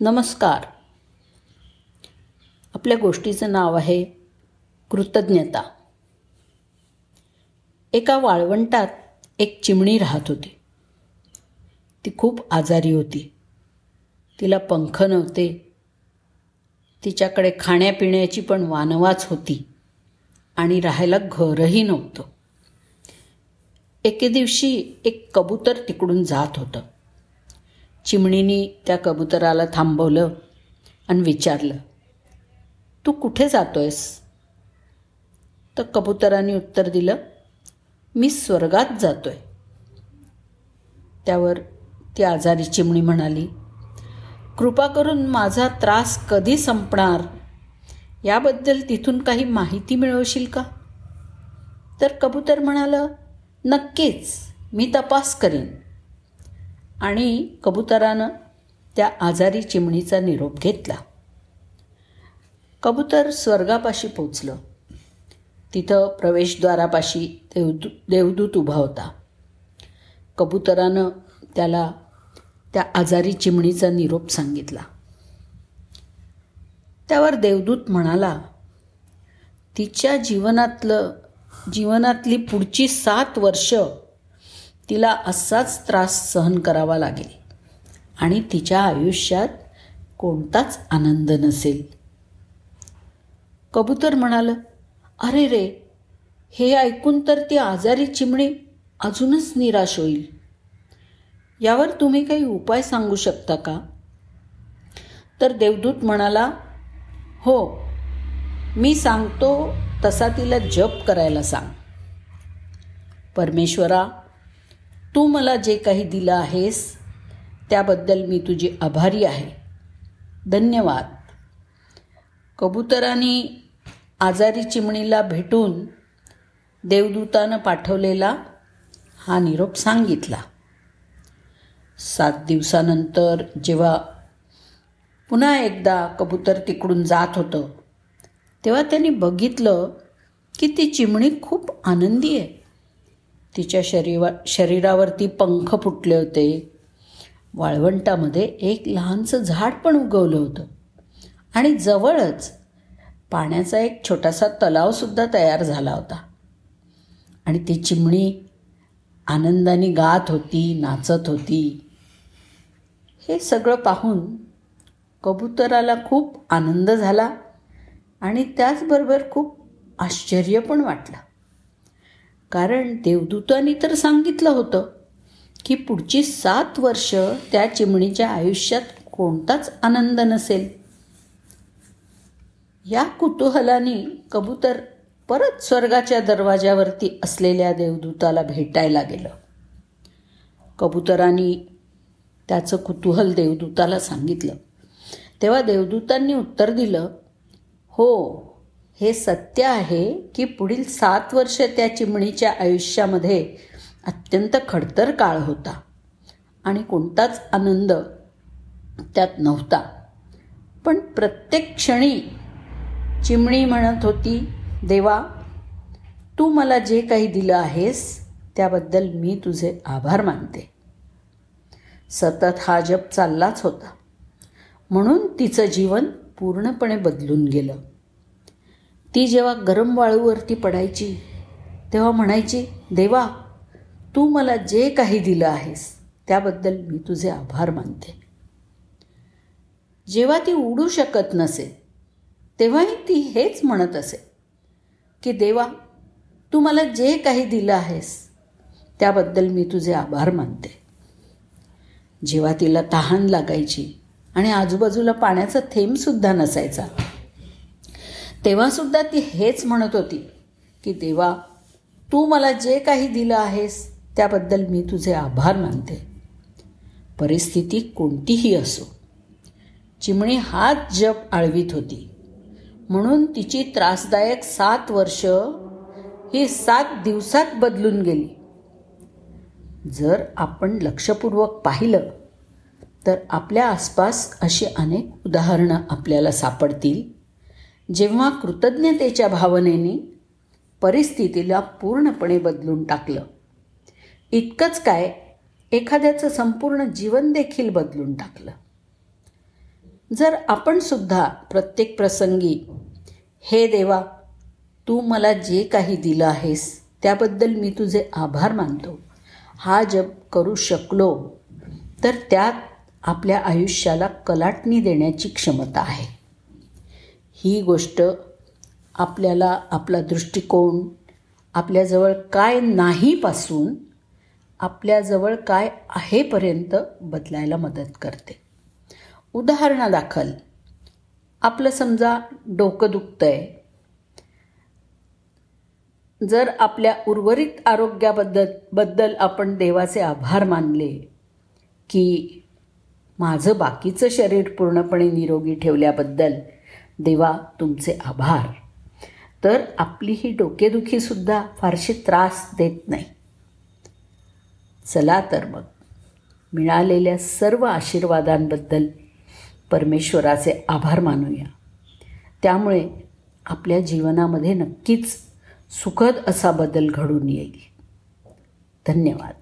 नमस्कार. आपल्या गोष्टीचं नाव आहे कृतज्ञता. एका वाळवंटात एक चिमणी राहत होती. ती खूप आजारी होती. तिला पंख नव्हते. तिच्याकडे खाण्यापिण्याची पण वानवाच होती आणि राहायला घरही नव्हतं. एके दिवशी एक कबूतर तिकडून जात होतं. चिमणीनी त्या कबुतराला थांबवलं आणि विचारलं तू कुठे जातोयस? तर कबुतराने उत्तर दिलं मी स्वर्गात जातोय. त्यावर ती आजारी चिमणी म्हणाली कृपा करून माझा त्रास कधी संपणार? याबद्दल तिथून काही माहिती मिळवशील का? तर कबूतर म्हणालं नक्कीच मी तपास करीन. आणि कबुतरानं त्या आजारी चिमणीचा निरोप घेतला. कबूतर स्वर्गापाशी पोचलं. तिथं प्रवेशद्वारापाशी देवदू देवदूत उभा होता. कबुतरानं त्याला त्या आजारी चिमणीचा निरोप सांगितला. त्यावर देवदूत म्हणाला तिच्या जीवनातलं जीवनातली पुढची सात वर्ष तिला असाच त्रास सहन करावा लागेल. आणि तिच्या आयुष्यात कोणताच आनंद नसेल. कबूतर म्हणालं अरे रे हे ऐकून तर ती आजारी चिमणी अजूनच निराश होईल. यावर तुम्ही काही उपाय सांगू शकता का? तर देवदूत म्हणाला हो मी सांगतो तसा तिला जप करायला सांग. परमेश्वरा तू मला जे काही दिलं आहेस त्याबद्दल मी तुझी आभारी आहे. धन्यवाद. कबुतराने आजारी चिमणीला भेटून देवदूतानं पाठवलेला हा निरोप सांगितला. सात दिवसानंतर जेव्हा पुन्हा एकदा कबूतर तिकडून जात होतं तेव्हा त्यांनी बघितलं की ती चिमणी खूप आनंदी आहे. तिच्या शरीवा शरीरावरती पंख फुटले होते. वाळवंटामध्ये एक लहानसं झाड पण उगवलं होतं. आणि जवळच पाण्याचा एक छोटासा तलावसुद्धा तयार झाला होता. आणि ती चिमणी आनंदाने गात होती नाचत होती. हे सगळं पाहून कबुतराला खूप आनंद झाला आणि त्याचबरोबर खूप आश्चर्य पण वाटलं. कारण देवदूतांनी तर सांगितलं होतं की पुढची सात वर्ष त्या चिमणीच्या आयुष्यात कोणताच आनंद नसेल. या कुतूहलाने कबूतर परत स्वर्गाच्या दरवाज्यावरती असलेल्या देवदूताला भेटायला गेलं. कबुतरांनी त्याचं कुतूहल देवदूताला सांगितलं. तेव्हा देवदूतांनी उत्तर दिलं हो हे सत्य आहे की पुढील सात वर्ष त्या चिमणीच्या आयुष्यामध्ये अत्यंत खडतर काळ होता आणि कोणताच आनंद त्यात नव्हता. पण प्रत्येक क्षणी चिमणी म्हणत होती देवा तू मला जे काही दिलं आहेस त्याबद्दल मी तुझे आभार मानते. सतत हा जप चाललाच होता. म्हणून तिचं जीवन पूर्णपणे बदलून गेलं. ती जेव्हा गरम वाळूवरती पडायची तेव्हा म्हणायची देवा तू मला जे काही दिलं आहेस त्याबद्दल मी तुझे आभार मानते. जेव्हा ती उडू शकत नसे तेव्हाही ती हेच म्हणत असे की देवा तू मला जे काही दिलं आहेस त्याबद्दल मी तुझे आभार मानते. जेव्हा तिला तहान लागायची आणि आजूबाजूला पाण्याचा थेंबसुद्धा नसायचा तेव्हासुद्धा ती हेच म्हणत होती की देवा तू मला जे काही दिलं आहेस त्याबद्दल मी तुझे आभार मानते. परिस्थिती कोणतीही असो. चिमणी हात जप आळवीत होती. म्हणून तिची त्रासदायक सात वर्ष ही सात दिवसात बदलून गेली. जर आपण लक्षपूर्वक पाहिलं तर आपल्या आसपास अशी अनेक उदाहरणं आपल्याला सापडतील. जेव्हा कृतज्ञतेच्या भावनेने परिस्थितीला पूर्णपणे बदलून टाकलं इतकंच काय एखाद्याचं संपूर्ण जीवन देखील बदलून टाकलं. जर आपण सुद्धा प्रत्येक प्रसंगी हे देवा तू मला जे काही दिलं आहेस त्याबद्दल मी तुझे आभार मानतो. हा जप करू शकलो तर त्यात आपल्या आयुष्याला कलाटणी देण्याची क्षमता आहे. ही गोष्ट आपल्याला आपला दृष्टिकोन आपल्याजवळ काय नाहीपासून आपल्याजवळ काय आहेपर्यंत बदलायला मदत करते. उदाहरणादाखल आपलं समजा डोकं दुखतं आहे जर आपल्या उर्वरित आरोग्याबद्दल बद्दल आपण देवाचे आभार मानले की माझं बाकीचं शरीर पूर्णपणे निरोगी ठेवल्याबद्दल देवा तुमचे आभार. तर आपली ही डोकेदुखीसुद्धा फारशी त्रास देत नाही. चला तर मग. मिळालेल्या सर्व आशीर्वादांबद्दल परमेश्वराचे आभार मानूया. त्यामुळे आपल्या जीवनामध्ये नक्कीच सुखद असा बदल घडून येईल. धन्यवाद.